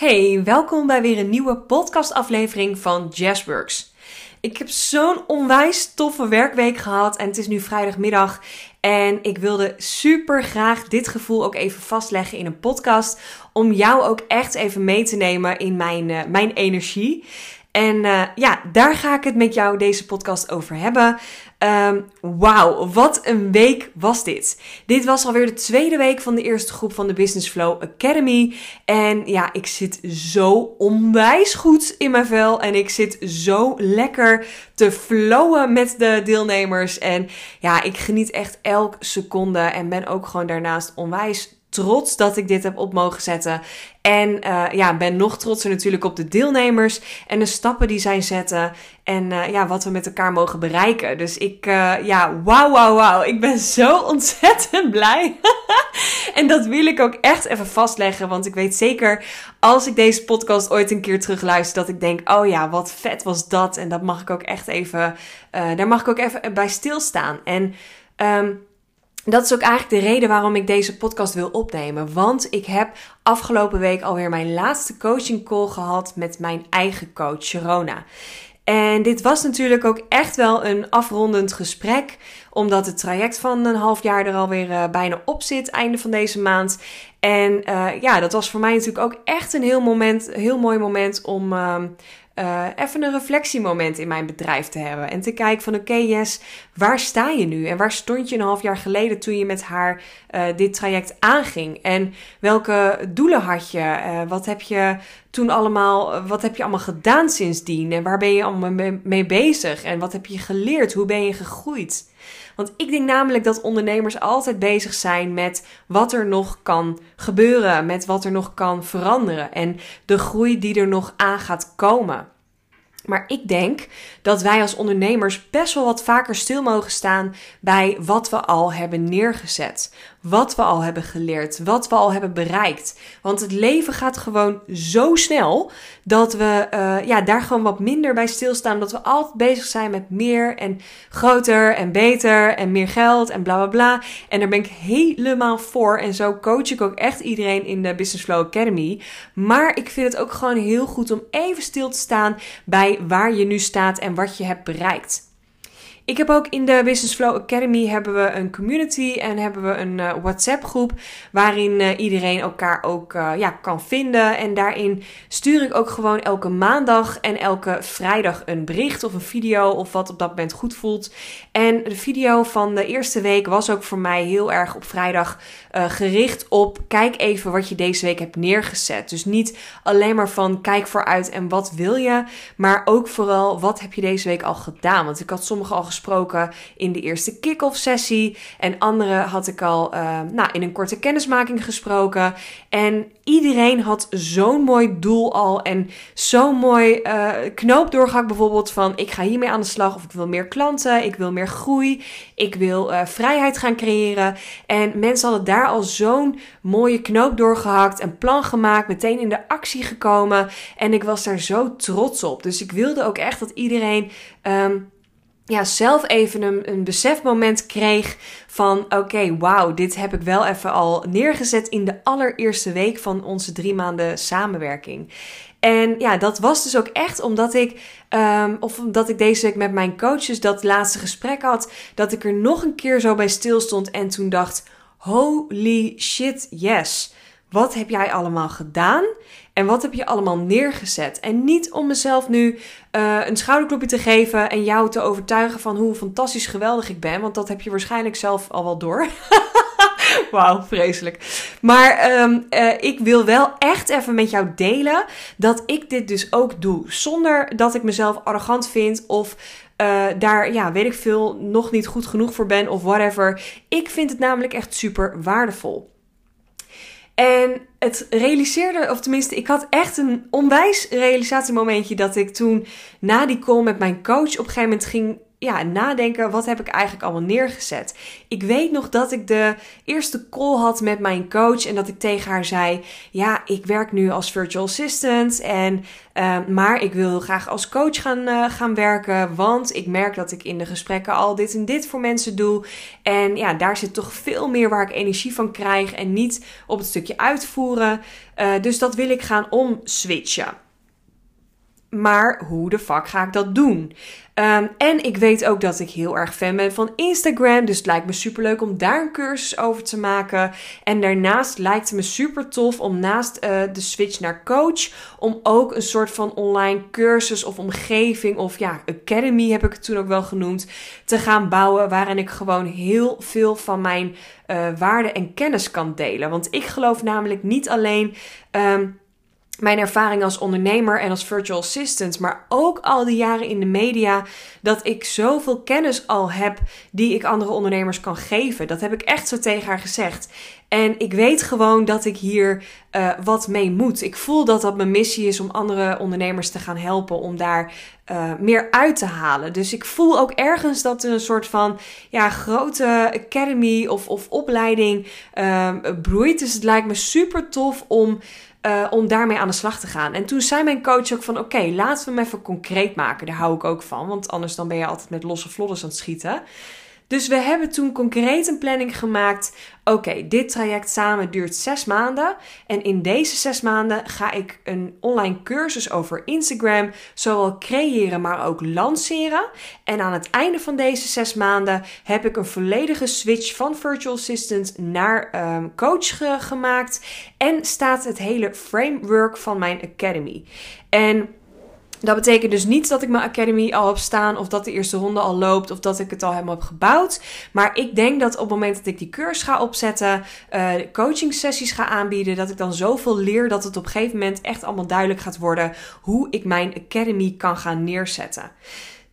Hey, welkom bij weer een nieuwe podcastaflevering van Jazzworks. Ik heb zo'n onwijs toffe werkweek gehad en het is nu vrijdagmiddag. En ik wilde super graag dit gevoel ook even vastleggen in een podcast. Om jou ook echt even mee te nemen in mijn, uh, mijn energie. En uh, ja, daar ga ik het met jou deze podcast over hebben. Um, Wauw, wat een week was dit. Dit was alweer de tweede week van de eerste groep van de Business Flow Academy. En ja, ik zit zo onwijs goed in mijn vel. En ik zit zo lekker te flowen met de deelnemers. En ja, ik geniet echt elke seconde. En ben ook gewoon daarnaast onwijs trots dat ik dit heb op mogen zetten. En uh, ja, ben nog trotser natuurlijk op de deelnemers en de stappen die zij zetten. En uh, ja, wat we met elkaar mogen bereiken. Dus ik, uh, ja, wauw, wauw, wauw. Ik ben zo ontzettend blij. en dat wil ik ook echt even vastleggen. Want ik weet zeker, als ik deze podcast ooit een keer terugluister, dat ik denk, oh ja, wat vet was dat. En dat mag ik ook echt even, daar mag ik ook even bij stilstaan. En um, dat is ook eigenlijk de reden waarom ik deze podcast wil opnemen. Want ik heb afgelopen week alweer mijn laatste coaching call gehad met mijn eigen coach, Sharona. En dit was natuurlijk ook echt wel een afrondend gesprek, omdat het traject van een half jaar er alweer uh, bijna op zit, einde van deze maand. En uh, ja, dat was voor mij natuurlijk ook echt een heel, moment, heel mooi moment om uh, uh, even een reflectiemoment in mijn bedrijf te hebben. En te kijken van oké, okay, waar sta je nu? En waar stond je een half jaar geleden toen je met haar uh, dit traject aanging? En welke doelen had je? Uh, wat heb je toen allemaal, wat heb je allemaal gedaan sindsdien? En waar ben je allemaal mee bezig? En wat heb je geleerd? Hoe ben je gegroeid? Want ik denk namelijk dat ondernemers altijd bezig zijn met wat er nog kan gebeuren, met wat er nog kan veranderen en de groei die er nog aan gaat komen. Maar ik denk dat wij als ondernemers best wel wat vaker stil mogen staan bij wat we al hebben neergezet. Wat we al hebben geleerd, wat we al hebben bereikt. Want het leven gaat gewoon zo snel dat we uh, ja, daar gewoon wat minder bij stilstaan. Dat we altijd bezig zijn met meer en groter en beter en meer geld en bla bla bla. En daar ben ik helemaal voor. En zo coach ik ook echt iedereen in de Business Flow Academy. Maar ik vind het ook gewoon heel goed om even stil te staan bij waar je nu staat en wat je hebt bereikt. Ik heb ook in de Business Flow Academy hebben we een community en hebben we een uh, WhatsApp groep waarin uh, iedereen elkaar ook uh, ja, kan vinden. En daarin stuur ik ook gewoon elke maandag en elke vrijdag een bericht of een video of wat op dat moment goed voelt. En de video van de eerste week was ook voor mij heel erg op vrijdag gericht op kijk even wat je deze week hebt neergezet. Dus niet alleen maar van kijk vooruit en wat wil je, maar ook vooral wat heb je deze week al gedaan. Want ik had sommige al gesproken in de eerste kick-off sessie. En andere had ik al uh, nou, in een korte kennismaking gesproken. En iedereen had zo'n mooi doel al. En zo'n mooi uh, knoop doorgehakt bijvoorbeeld van ik ga hiermee aan de slag. Of ik wil meer klanten, ik wil meer groei. Ik wil uh, vrijheid gaan creëren. En mensen hadden daar al zo'n mooie knoop doorgehakt. Een plan gemaakt, meteen in de actie gekomen. En ik was daar zo trots op. Dus ik wilde ook echt dat iedereen... Um, ja, zelf even een, een besefmoment kreeg van oké, okay, wauw, dit heb ik wel even al neergezet in de allereerste week van onze drie maanden samenwerking. En ja, dat was dus ook echt omdat ik, um, of omdat ik deze week met mijn coaches dat laatste gesprek had, dat ik er nog een keer zo bij stil stond en toen dacht, holy shit, yes. Wat heb jij allemaal gedaan? En wat heb je allemaal neergezet? En niet om mezelf nu uh, een schouderklopje te geven en jou te overtuigen van hoe fantastisch geweldig ik ben. Want dat heb je waarschijnlijk zelf al wel door. Wauw, vreselijk. Maar um, uh, ik wil wel echt even met jou delen dat ik dit dus ook doe. Zonder dat ik mezelf arrogant vind of uh, daar, ja, weet ik veel, nog niet goed genoeg voor ben of whatever. Ik vind het namelijk echt super waardevol. En het realiseerde, of tenminste, ik had echt een onwijs realisatiemomentje dat ik toen na die call met mijn coach op een gegeven moment ging ja, nadenken, wat heb ik eigenlijk allemaal neergezet? Ik weet nog dat ik de eerste call had met mijn coach en dat ik tegen haar zei: Ja, ik werk nu als virtual assistant, en, uh, maar ik wil graag als coach gaan, uh, gaan werken, want ik merk dat ik in de gesprekken al dit en dit voor mensen doe. En ja, daar zit toch veel meer waar ik energie van krijg en niet op het stukje uitvoeren. Uh, dus dat wil ik gaan omswitchen. Maar hoe de fuck ga ik dat doen? Um, en ik weet ook dat ik heel erg fan ben van Instagram. Dus het lijkt me super leuk om daar een cursus over te maken. En daarnaast lijkt het me super tof om naast uh, de switch naar coach. Om ook een soort van online cursus of omgeving. Of ja, academy heb ik het toen ook wel genoemd. Te gaan bouwen. Waarin ik gewoon heel veel van mijn uh, waarde en kennis kan delen. Want ik geloof namelijk niet alleen. Um, mijn ervaring als ondernemer en als virtual assistant, maar ook al die jaren in de media, dat ik zoveel kennis al heb die ik andere ondernemers kan geven. Dat heb ik echt zo tegen haar gezegd. En ik weet gewoon dat ik hier uh, wat mee moet. Ik voel dat dat mijn missie is om andere ondernemers te gaan helpen om daar uh, meer uit te halen. Dus ik voel ook ergens dat er een soort van ja, grote academy of, of opleiding uh, broeit. Dus het lijkt me super tof om uh, om daarmee aan de slag te gaan. En toen zei mijn coach ook van oké, laten we hem even concreet maken. Daar hou ik ook van, want anders dan ben je altijd met losse vlodders aan het schieten. Dus we hebben toen concreet een planning gemaakt. Oké, dit traject samen duurt zes maanden. En in deze zes maanden ga ik een online cursus over Instagram zowel creëren, maar ook lanceren. En aan het einde van deze zes maanden heb ik een volledige switch van virtual assistant naar um, coach gemaakt. En staat het hele framework van mijn academy. En dat betekent dus niet dat ik mijn academy al heb staan of dat de eerste ronde al loopt of dat ik het al helemaal heb gebouwd. Maar ik denk dat op het moment dat ik die cursus ga opzetten, uh, coaching sessies ga aanbieden, dat ik dan zoveel leer dat het op een gegeven moment echt allemaal duidelijk gaat worden hoe ik mijn academy kan gaan neerzetten.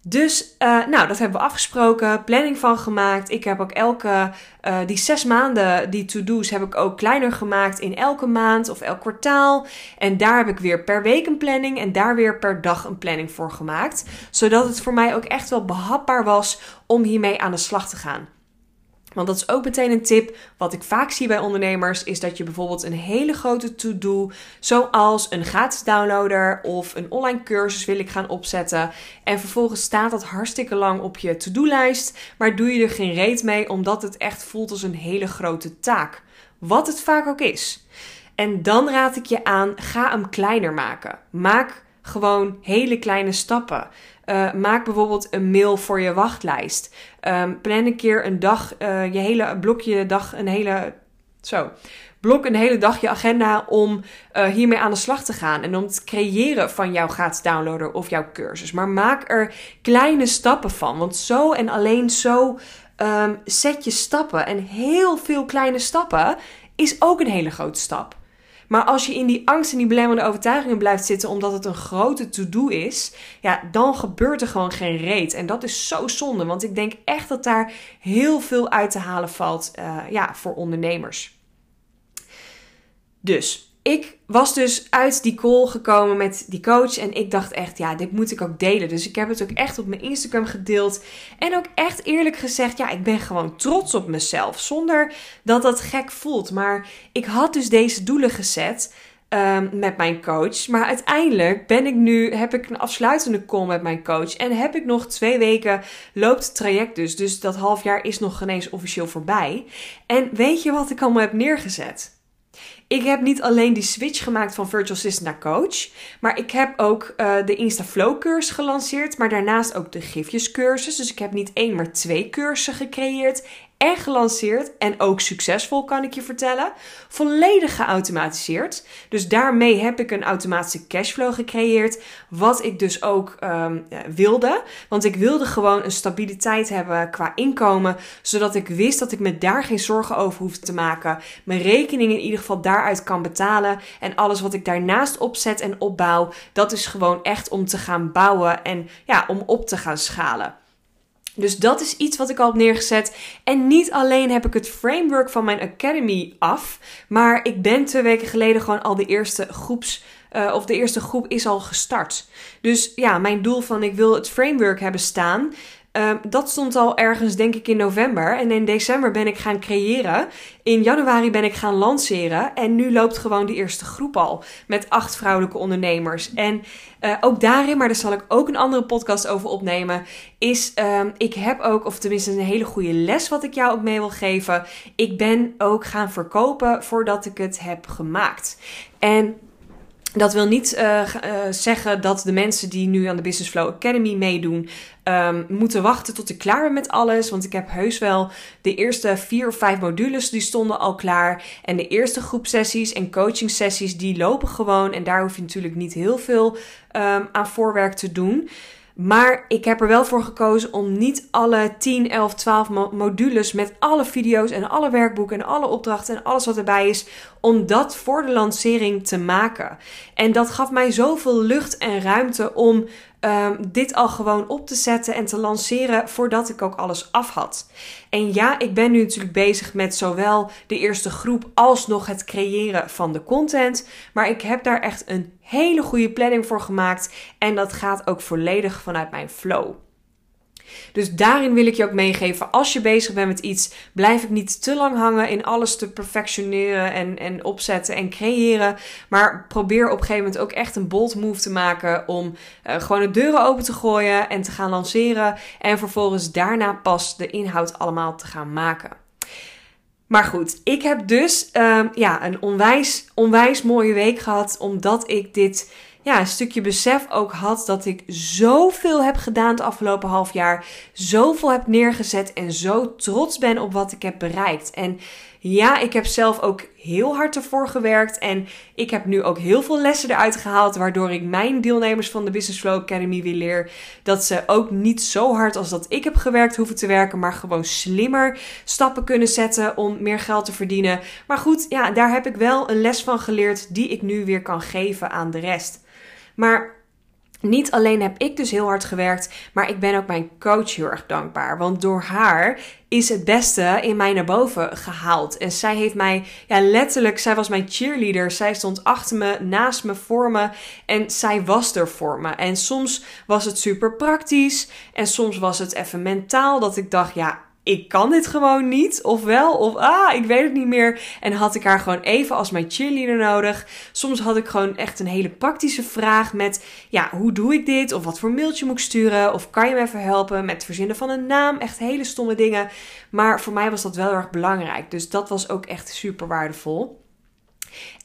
Dus, uh, nou, dat hebben we afgesproken, planning van gemaakt. Ik heb ook elke, uh, die zes maanden, die to-do's, heb ik ook kleiner gemaakt in elke maand of elk kwartaal. En daar heb ik weer per week een planning en daar weer per dag een planning voor gemaakt. Zodat het voor mij ook echt wel behapbaar was om hiermee aan de slag te gaan. Want dat is ook meteen een tip. Wat ik vaak zie bij ondernemers is dat je bijvoorbeeld een hele grote to-do, zoals een gratis downloader of een online cursus wil ik gaan opzetten. En vervolgens staat dat hartstikke lang op je to-do-lijst, maar doe je er geen reet mee omdat het echt voelt als een hele grote taak. Wat het vaak ook is. En dan raad ik je aan, ga hem kleiner maken. Maak gewoon hele kleine stappen. Uh, maak bijvoorbeeld een mail voor je wachtlijst. Um, plan een keer een dag, uh, je hele blokje dag, een hele. Zo. Blok een hele dag je agenda om uh, hiermee aan de slag te gaan. En om het creëren van jouw gratis downloader of jouw cursus. Maar maak er kleine stappen van. Want zo en alleen zo um, zet je stappen. En heel veel kleine stappen is ook een hele grote stap. Maar als je in die angst en die belemmerende overtuigingen blijft zitten omdat het een grote to-do is, ja, dan gebeurt er gewoon geen reet. En dat is zo zonde, want ik denk echt dat daar heel veel uit te halen valt uh, ja, voor ondernemers. Dus ik was dus uit die call gekomen met die coach. En ik dacht echt, ja, dit moet ik ook delen. Dus ik heb het ook echt op mijn Instagram gedeeld. En ook echt eerlijk gezegd, ja, ik ben gewoon trots op mezelf. Zonder dat dat gek voelt. Maar ik had dus deze doelen gezet. Um, met mijn coach. Maar uiteindelijk ben ik nu, heb ik een afsluitende call met mijn coach. En heb ik nog twee weken loopt het traject dus. Dus dat half jaar is nog geen eens officieel voorbij. En weet je wat ik allemaal heb neergezet? Ik heb niet alleen die switch gemaakt van virtual assistant naar coach, maar ik heb ook uh, de InstaFlow cursus gelanceerd, maar daarnaast ook de gifjes cursus. Dus ik heb niet één, maar twee cursussen gecreëerd en gelanceerd en ook succesvol kan ik je vertellen. Volledig geautomatiseerd. Dus daarmee heb ik een automatische cashflow gecreëerd, wat ik dus ook um, wilde. Want ik wilde gewoon een stabiliteit hebben qua inkomen, zodat ik wist dat ik me daar geen zorgen over hoefde te maken. Mijn rekening in ieder geval daaruit kan betalen en alles wat ik daarnaast opzet en opbouw, dat is gewoon echt om te gaan bouwen en ja, om op te gaan schalen. Dus dat is iets wat ik al heb neergezet. En niet alleen heb ik het framework van mijn academy af, maar ik ben twee weken geleden gewoon al de eerste groeps. Uh, of de eerste groep is al gestart. Dus ja, mijn doel van ik wil het framework hebben staan. Um, dat stond al ergens, denk ik, in november. En in december ben ik gaan creëren. In januari ben ik gaan lanceren. En nu loopt gewoon de eerste groep al. Met acht vrouwelijke ondernemers. En uh, ook daarin, maar daar zal ik ook een andere podcast over opnemen. Is, um, ik heb ook, of tenminste een hele goede les wat ik jou ook mee wil geven. Ik ben ook gaan verkopen voordat ik het heb gemaakt. En dat wil niet uh, uh, zeggen dat de mensen die nu aan de Business Flow Academy meedoen, um, moeten wachten tot ik klaar ben met alles. Want ik heb heus wel de eerste vier of vijf modules, die stonden al klaar. En de eerste groep sessies en coaching sessies, die lopen gewoon. En daar hoef je natuurlijk niet heel veel um, aan voorwerk te doen. Maar ik heb er wel voor gekozen om niet alle 10, 11, 12 modules met alle video's en alle werkboeken en alle opdrachten en alles wat erbij is, om dat voor de lancering te maken. En dat gaf mij zoveel lucht en ruimte om um, dit al gewoon op te zetten en te lanceren voordat ik ook alles af had. En ja, ik ben nu natuurlijk bezig met zowel de eerste groep als nog het creëren van de content. Maar ik heb daar echt een hele goede planning voor gemaakt. En dat gaat ook volledig vanuit mijn flow. Dus daarin wil ik je ook meegeven, als je bezig bent met iets, blijf ik niet te lang hangen in alles te perfectioneren en, en opzetten en creëren. Maar probeer op een gegeven moment ook echt een bold move te maken om uh, gewoon de deuren open te gooien en te gaan lanceren. En vervolgens daarna pas de inhoud allemaal te gaan maken. Maar goed, ik heb dus um, ja, een onwijs, onwijs mooie week gehad, omdat ik dit ja, stukje besef ook had dat ik zoveel heb gedaan het afgelopen half jaar. Zoveel heb neergezet en zo trots ben op wat ik heb bereikt. En ja, ik heb zelf ook heel hard ervoor gewerkt. En ik heb nu ook heel veel lessen eruit gehaald. Waardoor ik mijn deelnemers van de Business Flow Academy weer leer. Dat ze ook niet zo hard als dat ik heb gewerkt hoeven te werken. Maar gewoon slimmer stappen kunnen zetten om meer geld te verdienen. Maar goed, ja, daar heb ik wel een les van geleerd. Die ik nu weer kan geven aan de rest. Maar niet alleen heb ik dus heel hard gewerkt, maar ik ben ook mijn coach heel erg dankbaar. Want door haar is het beste in mij naar boven gehaald. En zij heeft mij, ja, letterlijk, zij was mijn cheerleader. Zij stond achter me, naast me, voor me. En zij was er voor me. En soms was het super praktisch. En soms was het even mentaal dat ik dacht, ja, ik kan dit gewoon niet. Of wel, of ah, ik weet het niet meer. En had ik haar gewoon even als mijn cheerleader nodig. Soms had ik gewoon echt een hele praktische vraag met, ja, hoe doe ik dit? Of wat voor mailtje moet ik sturen? Of kan je me even helpen met het verzinnen van een naam? Echt hele stomme dingen. Maar voor mij was dat wel erg belangrijk. Dus dat was ook echt super waardevol.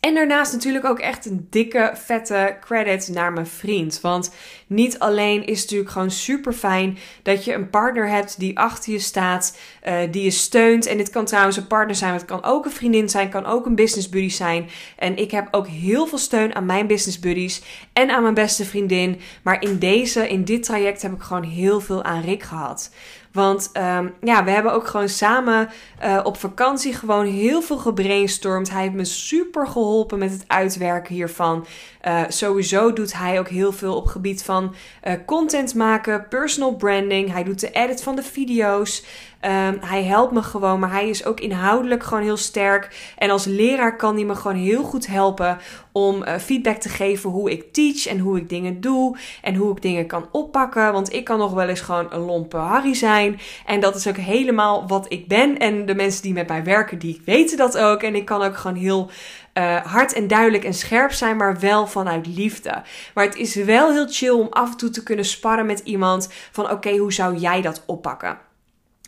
En daarnaast natuurlijk ook echt een dikke, vette credit naar mijn vriend. Want niet alleen is het natuurlijk gewoon super fijn dat je een partner hebt die achter je staat, uh, die je steunt. En dit kan trouwens een partner zijn, het kan ook een vriendin zijn, kan ook een business buddy zijn. En ik heb ook heel veel steun aan mijn business buddies en aan mijn beste vriendin. Maar in deze, in dit traject heb ik gewoon heel veel aan Rick gehad. Want um, ja, we hebben ook gewoon samen uh, op vakantie gewoon heel veel gebrainstormd. Hij heeft me super geholpen met het uitwerken hiervan. Uh, sowieso doet hij ook heel veel op gebied van uh, content maken, personal branding. Hij doet de edit van de video's. Um, hij helpt me gewoon, maar hij is ook inhoudelijk gewoon heel sterk. En als leraar kan hij me gewoon heel goed helpen om uh, feedback te geven hoe ik teach en hoe ik dingen doe en hoe ik dingen kan oppakken. Want ik kan nog wel eens gewoon een lompe Harry zijn. En dat is ook helemaal wat ik ben. En de mensen die met mij werken, die weten dat ook. En ik kan ook gewoon heel uh, hard en duidelijk en scherp zijn, maar wel vanuit liefde. Maar het is wel heel chill om af en toe te kunnen sparren met iemand van oké, hoe zou jij dat oppakken?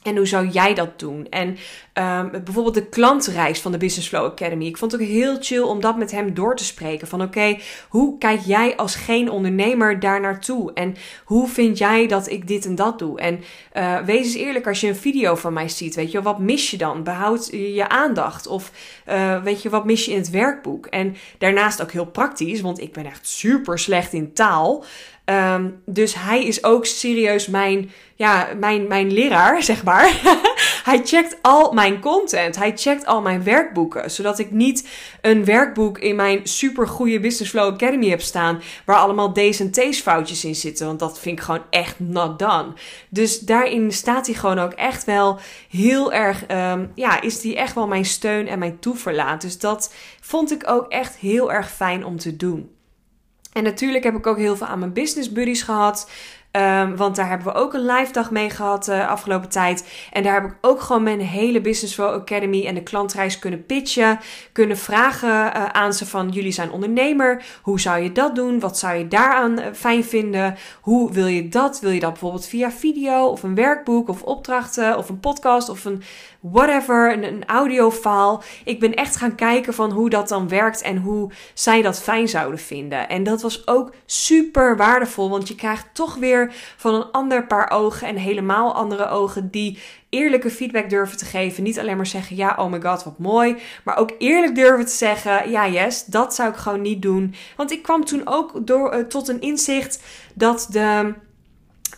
En hoe zou jij dat doen? En um, bijvoorbeeld de klantreis van de Business Flow Academy. Ik vond het ook heel chill om dat met hem door te spreken. Van oké, hoe kijk jij als geen ondernemer daar naartoe? En hoe vind jij dat ik dit en dat doe? En uh, wees eens eerlijk als je een video van mij ziet. Weet je, wat mis je dan? Behoud je aandacht? Of uh, weet je, wat mis je in het werkboek? En daarnaast ook heel praktisch, want ik ben echt super slecht in taal. Um, dus hij is ook serieus mijn, ja, mijn, mijn leraar, zeg maar. Hij checkt al mijn content. Hij checkt al mijn werkboeken. Zodat ik niet een werkboek in mijn super goede Business Flow Academy heb staan. Waar allemaal D's en T's foutjes in zitten. Want dat vind ik gewoon echt not done. Dus daarin staat hij gewoon ook echt wel heel erg. Um, ja, is hij echt wel mijn steun en mijn toeverlaat. Dus dat vond ik ook echt heel erg fijn om te doen. En natuurlijk heb ik ook heel veel aan mijn business buddies gehad. Um, want daar hebben we ook een live dag mee gehad de uh, afgelopen tijd. En daar heb ik ook gewoon mijn hele Business Flow Academy en de klantreis kunnen pitchen. Kunnen vragen uh, aan ze van jullie zijn ondernemer. Hoe zou je dat doen? Wat zou je daaraan uh, fijn vinden? Hoe wil je dat? Wil je dat bijvoorbeeld via video of een werkboek of opdrachten of een podcast of een whatever, een, een audiofile. Ik ben echt gaan kijken van hoe dat dan werkt en hoe zij dat fijn zouden vinden. En dat was ook super waardevol, want je krijgt toch weer van een ander paar ogen en helemaal andere ogen die eerlijke feedback durven te geven. Niet alleen maar zeggen, ja, oh my god, wat mooi. Maar ook eerlijk durven te zeggen, ja, yes, dat zou ik gewoon niet doen. Want ik kwam toen ook door, uh, tot een inzicht dat de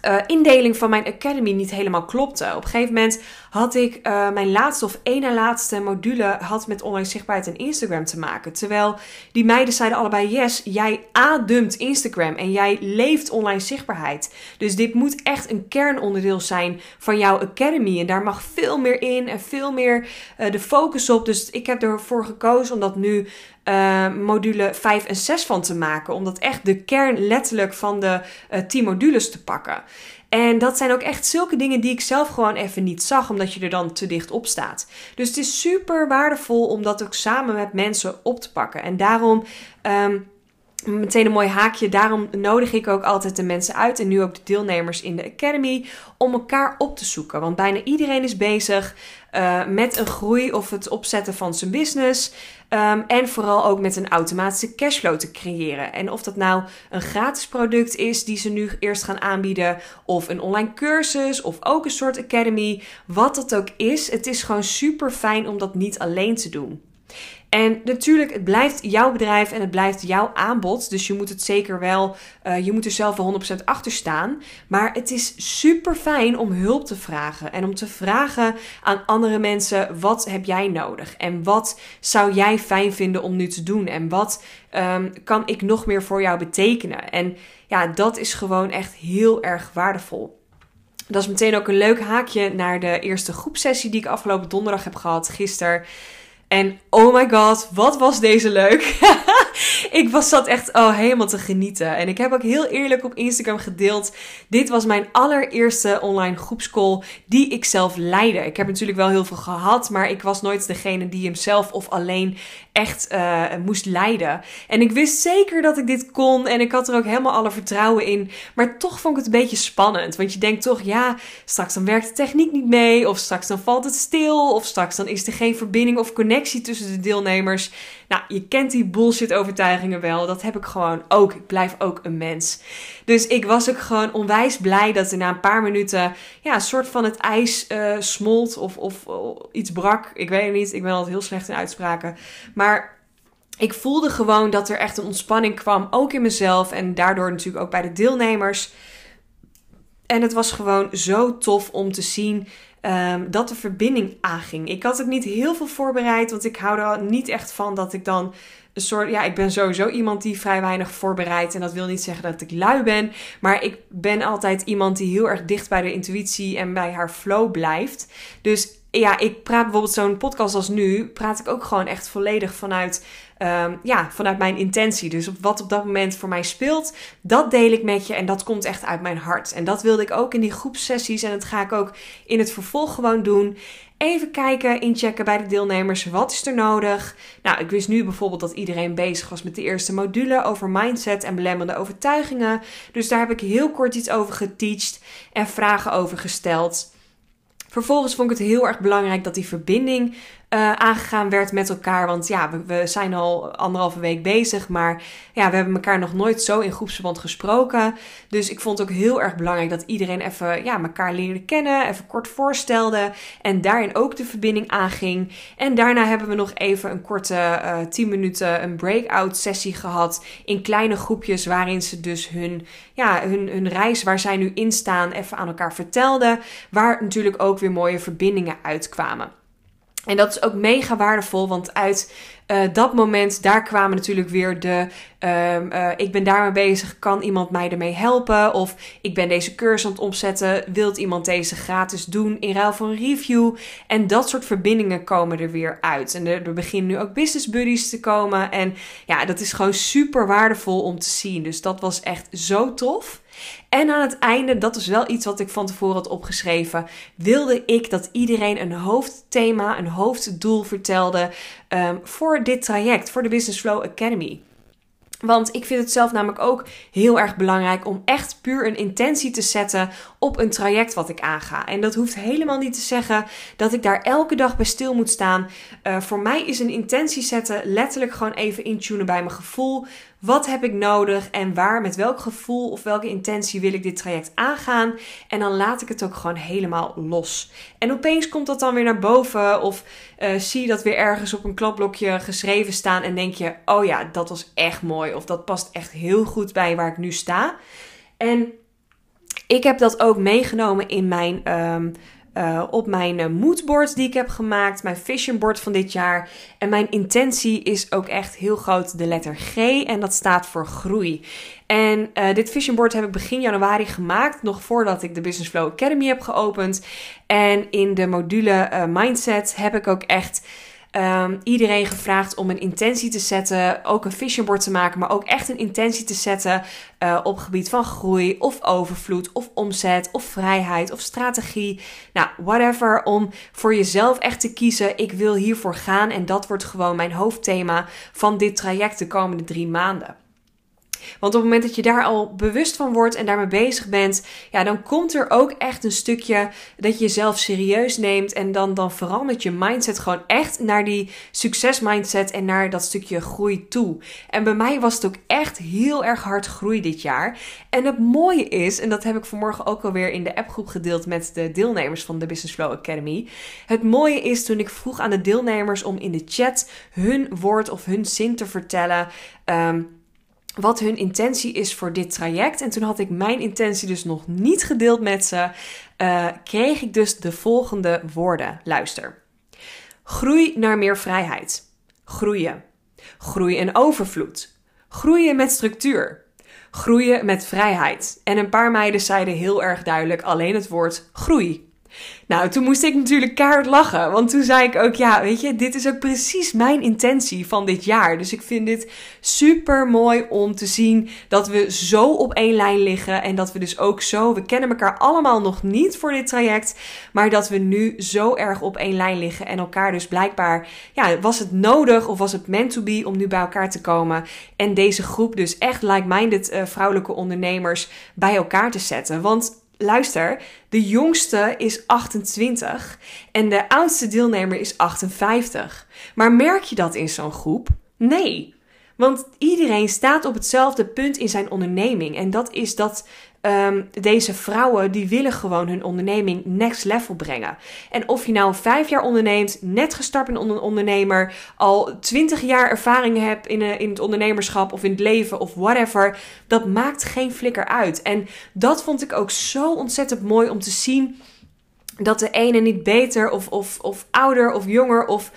uh, indeling van mijn academy niet helemaal klopte. Op een gegeven moment had ik uh, mijn laatste of na laatste module had met online zichtbaarheid en Instagram te maken. Terwijl die meiden zeiden allebei: yes, jij ademt Instagram en jij leeft online zichtbaarheid. Dus dit moet echt een kernonderdeel zijn van jouw academy. En daar mag veel meer in en veel meer uh, de focus op. Dus ik heb ervoor gekozen om dat nu uh, module 5 en 6 van te maken. Om dat echt de kern letterlijk van de uh, 10 modules te pakken. En dat zijn ook echt zulke dingen die ik zelf gewoon even niet zag, omdat je er dan te dicht op staat. Dus het is super waardevol om dat ook samen met mensen op te pakken. En daarom. Um, meteen een mooi haakje. Daarom nodig ik ook altijd de mensen uit en nu ook de deelnemers in de Academy om elkaar op te zoeken. Want bijna iedereen is bezig uh, met een groei of het opzetten van zijn business. Um, en vooral ook met een automatische cashflow te creëren. En of dat nou een gratis product is die ze nu eerst gaan aanbieden, of een online cursus, of ook een soort academy, wat dat ook is, het is gewoon super fijn om dat niet alleen te doen. En natuurlijk, het blijft jouw bedrijf en het blijft jouw aanbod. Dus je moet het zeker wel, uh, je moet er zelf wel 100% achter staan. Maar het is super fijn om hulp te vragen. En om te vragen aan andere mensen: wat heb jij nodig? En wat zou jij fijn vinden om nu te doen? En wat um, kan ik nog meer voor jou betekenen? En ja, dat is gewoon echt heel erg waardevol. Dat is meteen ook een leuk haakje naar de eerste groepsessie die ik afgelopen donderdag heb gehad, gisteren. En oh my god, wat was deze leuk. ik was zat echt oh, helemaal te genieten. En ik heb ook heel eerlijk op Instagram gedeeld. Dit was mijn allereerste online groepscall die ik zelf leidde. Ik heb natuurlijk wel heel veel gehad, maar ik was nooit degene die hem zelf of alleen echt uh, moest leiden. En ik wist zeker dat ik dit kon en ik had er ook helemaal alle vertrouwen in. Maar toch vond ik het een beetje spannend. Want je denkt toch, ja, straks dan werkt de techniek niet mee. Of straks dan valt het stil. Of straks dan is er geen verbinding of connectie tussen de deelnemers. Nou, je kent die bullshit overtuigingen wel. Dat heb ik gewoon ook. Ik blijf ook een mens. Dus ik was ook gewoon onwijs blij dat er na een paar minuten ja, een soort van het ijs uh, smolt of, of, of iets brak. Ik weet het niet. Ik ben altijd heel slecht in uitspraken. Maar ik voelde gewoon dat er echt een ontspanning kwam, ook in mezelf en daardoor natuurlijk ook bij de deelnemers. En het was gewoon zo tof om te zien um, dat de verbinding aanging. Ik had het niet heel veel voorbereid, want ik hou er niet echt van dat ik dan een soort. Ja, ik ben sowieso iemand die vrij weinig voorbereidt. En dat wil niet zeggen dat ik lui ben. Maar ik ben altijd iemand die heel erg dicht bij de intuïtie en bij haar flow blijft. Dus ja, ik praat bijvoorbeeld zo'n podcast als nu, praat ik ook gewoon echt volledig vanuit um, ja, vanuit mijn intentie. Dus op wat op dat moment voor mij speelt, dat deel ik met je en dat komt echt uit mijn hart. En dat wilde ik ook in die groepsessies en dat ga ik ook in het vervolg gewoon doen. Even kijken, inchecken bij de deelnemers. Wat is er nodig? Nou, ik wist nu bijvoorbeeld dat iedereen bezig was met de eerste module over mindset en belemmerende overtuigingen. Dus daar heb ik heel kort iets over geteacht en vragen over gesteld. Vervolgens vond ik het heel erg belangrijk dat die verbinding uh, aangegaan werd met elkaar. Want ja, we, we, zijn al anderhalve week bezig. Maar ja, we hebben elkaar nog nooit zo in groepsverband gesproken. Dus ik vond het ook heel erg belangrijk dat iedereen even ja, elkaar leerde kennen. Even kort voorstelde. En daarin ook de verbinding aanging. En daarna hebben we nog even een korte uh, eh, 10 minuten een breakout sessie gehad. In kleine groepjes waarin ze dus hun, ja, hun, hun reis waar zij nu in staan even aan elkaar vertelden. Waar natuurlijk ook weer mooie verbindingen uitkwamen. En dat is ook mega waardevol, want uit uh, dat moment, daar kwamen natuurlijk weer de: uh, ik ben daarmee bezig, kan iemand mij ermee helpen? Of ik ben deze cursus aan het opzetten, wilt iemand deze gratis doen in ruil voor een review? En dat soort verbindingen komen er weer uit. En er, er beginnen nu ook business buddies te komen. En ja, dat is gewoon super waardevol om te zien. Dus dat was echt zo tof. En aan het einde, dat is wel iets wat ik van tevoren had opgeschreven, wilde ik dat iedereen een hoofdthema, een hoofddoel vertelde um, voor dit traject, voor de Business Flow Academy. Want ik vind het zelf namelijk ook heel erg belangrijk om echt puur een intentie te zetten op een traject wat ik aanga. En dat hoeft helemaal niet te zeggen dat ik daar elke dag bij stil moet staan. Uh, voor mij is een intentie zetten letterlijk gewoon even intunen bij mijn gevoel. Wat heb ik nodig en waar, met welk gevoel of welke intentie wil ik dit traject aangaan? En dan laat ik het ook gewoon helemaal los. En opeens komt dat dan weer naar boven of uh, zie je dat weer ergens op een kladblokje geschreven staan en denk je, oh ja, dat was echt mooi of dat past echt heel goed bij waar ik nu sta. En ik heb dat ook meegenomen in mijn um, uh, op mijn uh, moodboard die ik heb gemaakt, mijn vision board van dit jaar. En mijn intentie is ook echt heel groot de letter G en dat staat voor groei. En uh, dit vision board heb ik begin januari gemaakt, nog voordat ik de Business Flow Academy heb geopend. En in de module Mindset heb ik ook echt um, iedereen gevraagd om een intentie te zetten, ook een vision board te maken, maar ook echt een intentie te zetten uh, op gebied van groei of overvloed of omzet of vrijheid of strategie. Nou, whatever, om voor jezelf echt te kiezen, ik wil hiervoor gaan en dat wordt gewoon mijn hoofdthema van dit traject de komende drie maanden. Want op het moment dat je daar al bewust van wordt en daarmee bezig bent, ja, dan komt er ook echt een stukje dat je jezelf serieus neemt. En dan, dan verandert je mindset gewoon echt naar die succesmindset en naar dat stukje groei toe. En bij mij was het ook echt heel erg hard groei dit jaar. En het mooie is, en dat heb ik vanmorgen ook alweer in de appgroep gedeeld met de deelnemers van de Business Flow Academy. Het mooie is toen ik vroeg aan de deelnemers om in de chat hun woord of hun zin te vertellen. Um, wat hun intentie is voor dit traject. En toen had ik mijn intentie dus nog niet gedeeld met ze. Uh, kreeg ik dus de volgende woorden. Luister. Groei naar meer vrijheid. Groeien. Groei en overvloed. Groeien met structuur. Groeien met vrijheid. En een paar meiden zeiden heel erg duidelijk alleen het woord groei. Nou, toen moest ik natuurlijk keihard lachen. Want toen zei ik ook, ja, weet je, dit is ook precies mijn intentie van dit jaar. Dus ik vind dit super mooi om te zien dat we zo op één lijn liggen. En dat we dus ook zo, we kennen elkaar allemaal nog niet voor dit traject. Maar dat we nu zo erg op één lijn liggen. En elkaar dus blijkbaar, ja, was het nodig of was het meant to be om nu bij elkaar te komen. En deze groep dus echt like-minded uh, vrouwelijke ondernemers bij elkaar te zetten. Want luister, de jongste is 28 en de oudste deelnemer is 58. Maar merk je dat in zo'n groep? Nee. Want iedereen staat op hetzelfde punt in zijn onderneming. En dat is dat um, deze vrouwen die willen gewoon hun onderneming next level brengen. En of je nou vijf jaar onderneemt, net gestart bent een ondernemer, al twintig jaar ervaring hebt in, uh, in het ondernemerschap of in het leven of whatever, dat maakt geen flikker uit. En dat vond ik ook zo ontzettend mooi om te zien dat de ene niet beter of, of, of ouder of jonger of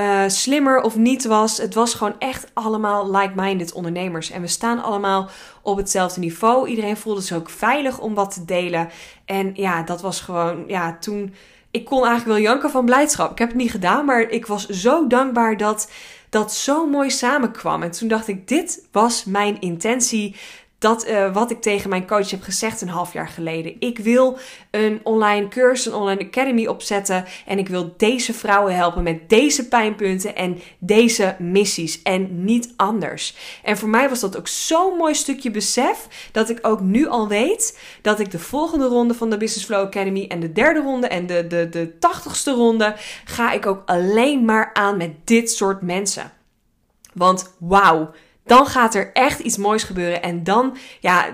uh, slimmer of niet was. Het was gewoon echt allemaal like-minded ondernemers. En we staan allemaal op hetzelfde niveau. Iedereen voelde zich ook veilig om wat te delen. En ja, dat was gewoon, ja, toen. Ik kon eigenlijk wel janken van blijdschap. Ik heb het niet gedaan, maar ik was zo dankbaar dat dat zo mooi samenkwam. En toen dacht ik, dit was mijn intentie dat uh, wat ik tegen mijn coach heb gezegd een half jaar geleden. Ik wil een online cursus, een online academy opzetten. En ik wil deze vrouwen helpen met deze pijnpunten en deze missies. En niet anders. En voor mij was dat ook zo'n mooi stukje besef. Dat ik ook nu al weet dat ik de volgende ronde van de Business Flow Academy. En de derde ronde en de, de, de tachtigste ronde. Ga ik ook alleen maar aan met dit soort mensen. Want wauw dan gaat er echt iets moois gebeuren. En dan, ja,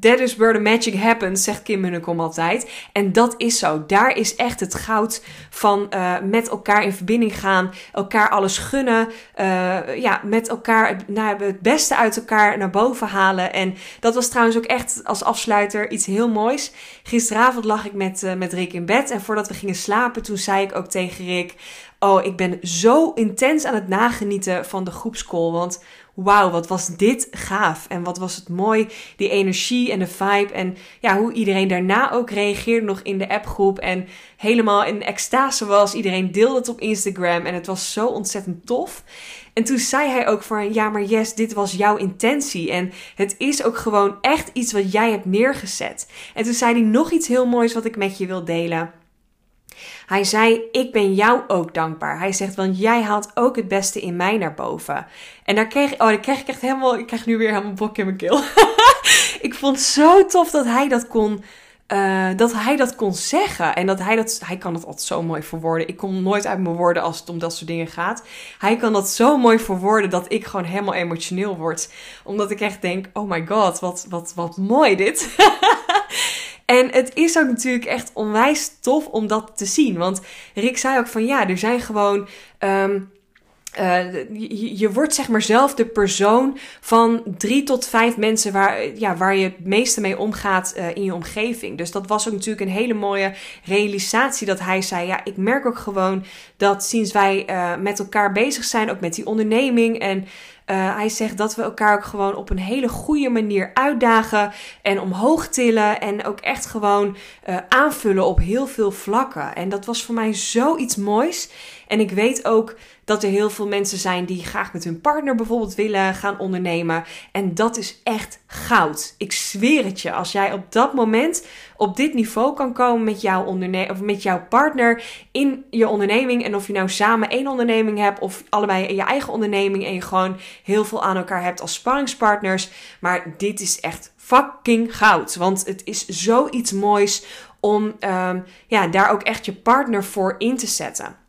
that is where the magic happens, zegt Kim Munnekom altijd. En dat is zo. Daar is echt het goud van uh, met elkaar in verbinding gaan, elkaar alles gunnen, uh, ja, met elkaar nou, het beste uit elkaar naar boven halen. En dat was trouwens ook echt als afsluiter iets heel moois. Gisteravond lag ik met, uh, met Rick in bed en voordat we gingen slapen, toen zei ik ook tegen Rick, oh, ik ben zo intens aan het nagenieten van de groepscall, want wauw, wat was dit gaaf. En wat was het mooi, die energie en de vibe. En ja, hoe iedereen daarna ook reageerde nog in de appgroep. En helemaal in extase was. Iedereen deelde het op Instagram. En het was zo ontzettend tof. En toen zei hij ook van, ja, maar yes, dit was jouw intentie. En het is ook gewoon echt iets wat jij hebt neergezet. En toen zei hij nog iets heel moois wat ik met je wil delen. Hij zei: Ik ben jou ook dankbaar. Hij zegt: Want jij haalt ook het beste in mij naar boven. En daar kreeg, oh, daar kreeg ik echt helemaal. Ik krijg nu weer helemaal bok in mijn keel. ik vond het zo tof dat hij dat kon. Uh, dat hij dat kon zeggen. En dat hij dat. Hij kan het altijd zo mooi verwoorden. Ik kom nooit uit mijn woorden als het om dat soort dingen gaat. Hij kan dat zo mooi verwoorden dat ik gewoon helemaal emotioneel word. Omdat ik echt denk: oh my god, wat, wat, wat mooi dit. En het is ook natuurlijk echt onwijs tof om dat te zien. Want Rick zei ook van ja, er zijn gewoon. Um, uh, je, wordt zeg maar zelf de persoon van drie tot vijf mensen waar, ja, waar je het meeste mee omgaat uh, in je omgeving. Dus dat was ook natuurlijk een hele mooie realisatie dat hij zei. Ja, ik merk ook gewoon dat sinds wij uh, met elkaar bezig zijn, ook met die onderneming en uh, hij zegt dat we elkaar ook gewoon op een hele goede manier uitdagen en omhoog tillen en ook echt gewoon uh, aanvullen op heel veel vlakken. En dat was voor mij zoiets moois. En ik weet ook dat er heel veel mensen zijn die graag met hun partner bijvoorbeeld willen gaan ondernemen. En dat is echt goud. Ik zweer het je. Als jij op dat moment op dit niveau kan komen met jouw, onderne of met jouw partner in je onderneming. En of je nou samen één onderneming hebt of allebei je eigen onderneming. En je gewoon heel veel aan elkaar hebt als sparringspartners. Maar dit is echt fucking goud. Want het is zoiets moois om um, ja, daar ook echt je partner voor in te zetten.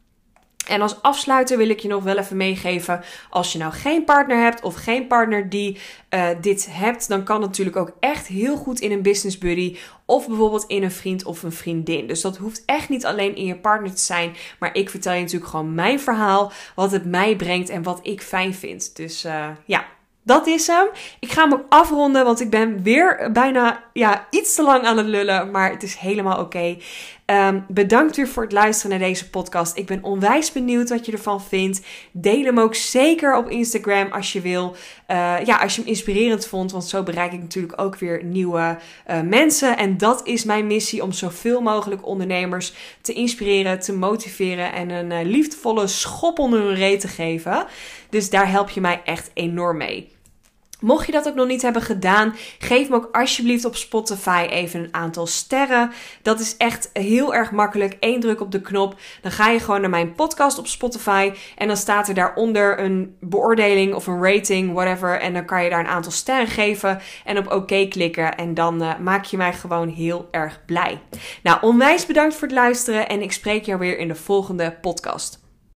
En als afsluiter wil ik je nog wel even meegeven: als je nou geen partner hebt of geen partner die uh, dit hebt, dan kan het natuurlijk ook echt heel goed in een business buddy of bijvoorbeeld in een vriend of een vriendin. Dus dat hoeft echt niet alleen in je partner te zijn, maar ik vertel je natuurlijk gewoon mijn verhaal, wat het mij brengt en wat ik fijn vind. Dus uh, ja, dat is hem. Ik ga hem ook afronden, want ik ben weer bijna ja, iets te lang aan het lullen. Maar het is helemaal oké. Um, bedankt weer voor het luisteren naar deze podcast. Ik ben onwijs benieuwd wat je ervan vindt. Deel hem ook zeker op Instagram als je wil. Uh, ja, als je hem inspirerend vond. Want zo bereik ik natuurlijk ook weer nieuwe uh, mensen. En dat is mijn missie om zoveel mogelijk ondernemers te inspireren, te motiveren en een uh, liefdevolle schop onder hun reet te geven. Dus daar help je mij echt enorm mee. Mocht je dat ook nog niet hebben gedaan, geef me ook alsjeblieft op Spotify even een aantal sterren. Dat is echt heel erg makkelijk. Eén druk op de knop. Dan ga je gewoon naar mijn podcast op Spotify. En dan staat er daaronder een beoordeling of een rating, whatever. En dan kan je daar een aantal sterren geven en op oké klikken. En dan uh, maak je mij gewoon heel erg blij. Nou, onwijs bedankt voor het luisteren. En ik spreek jou weer in de volgende podcast.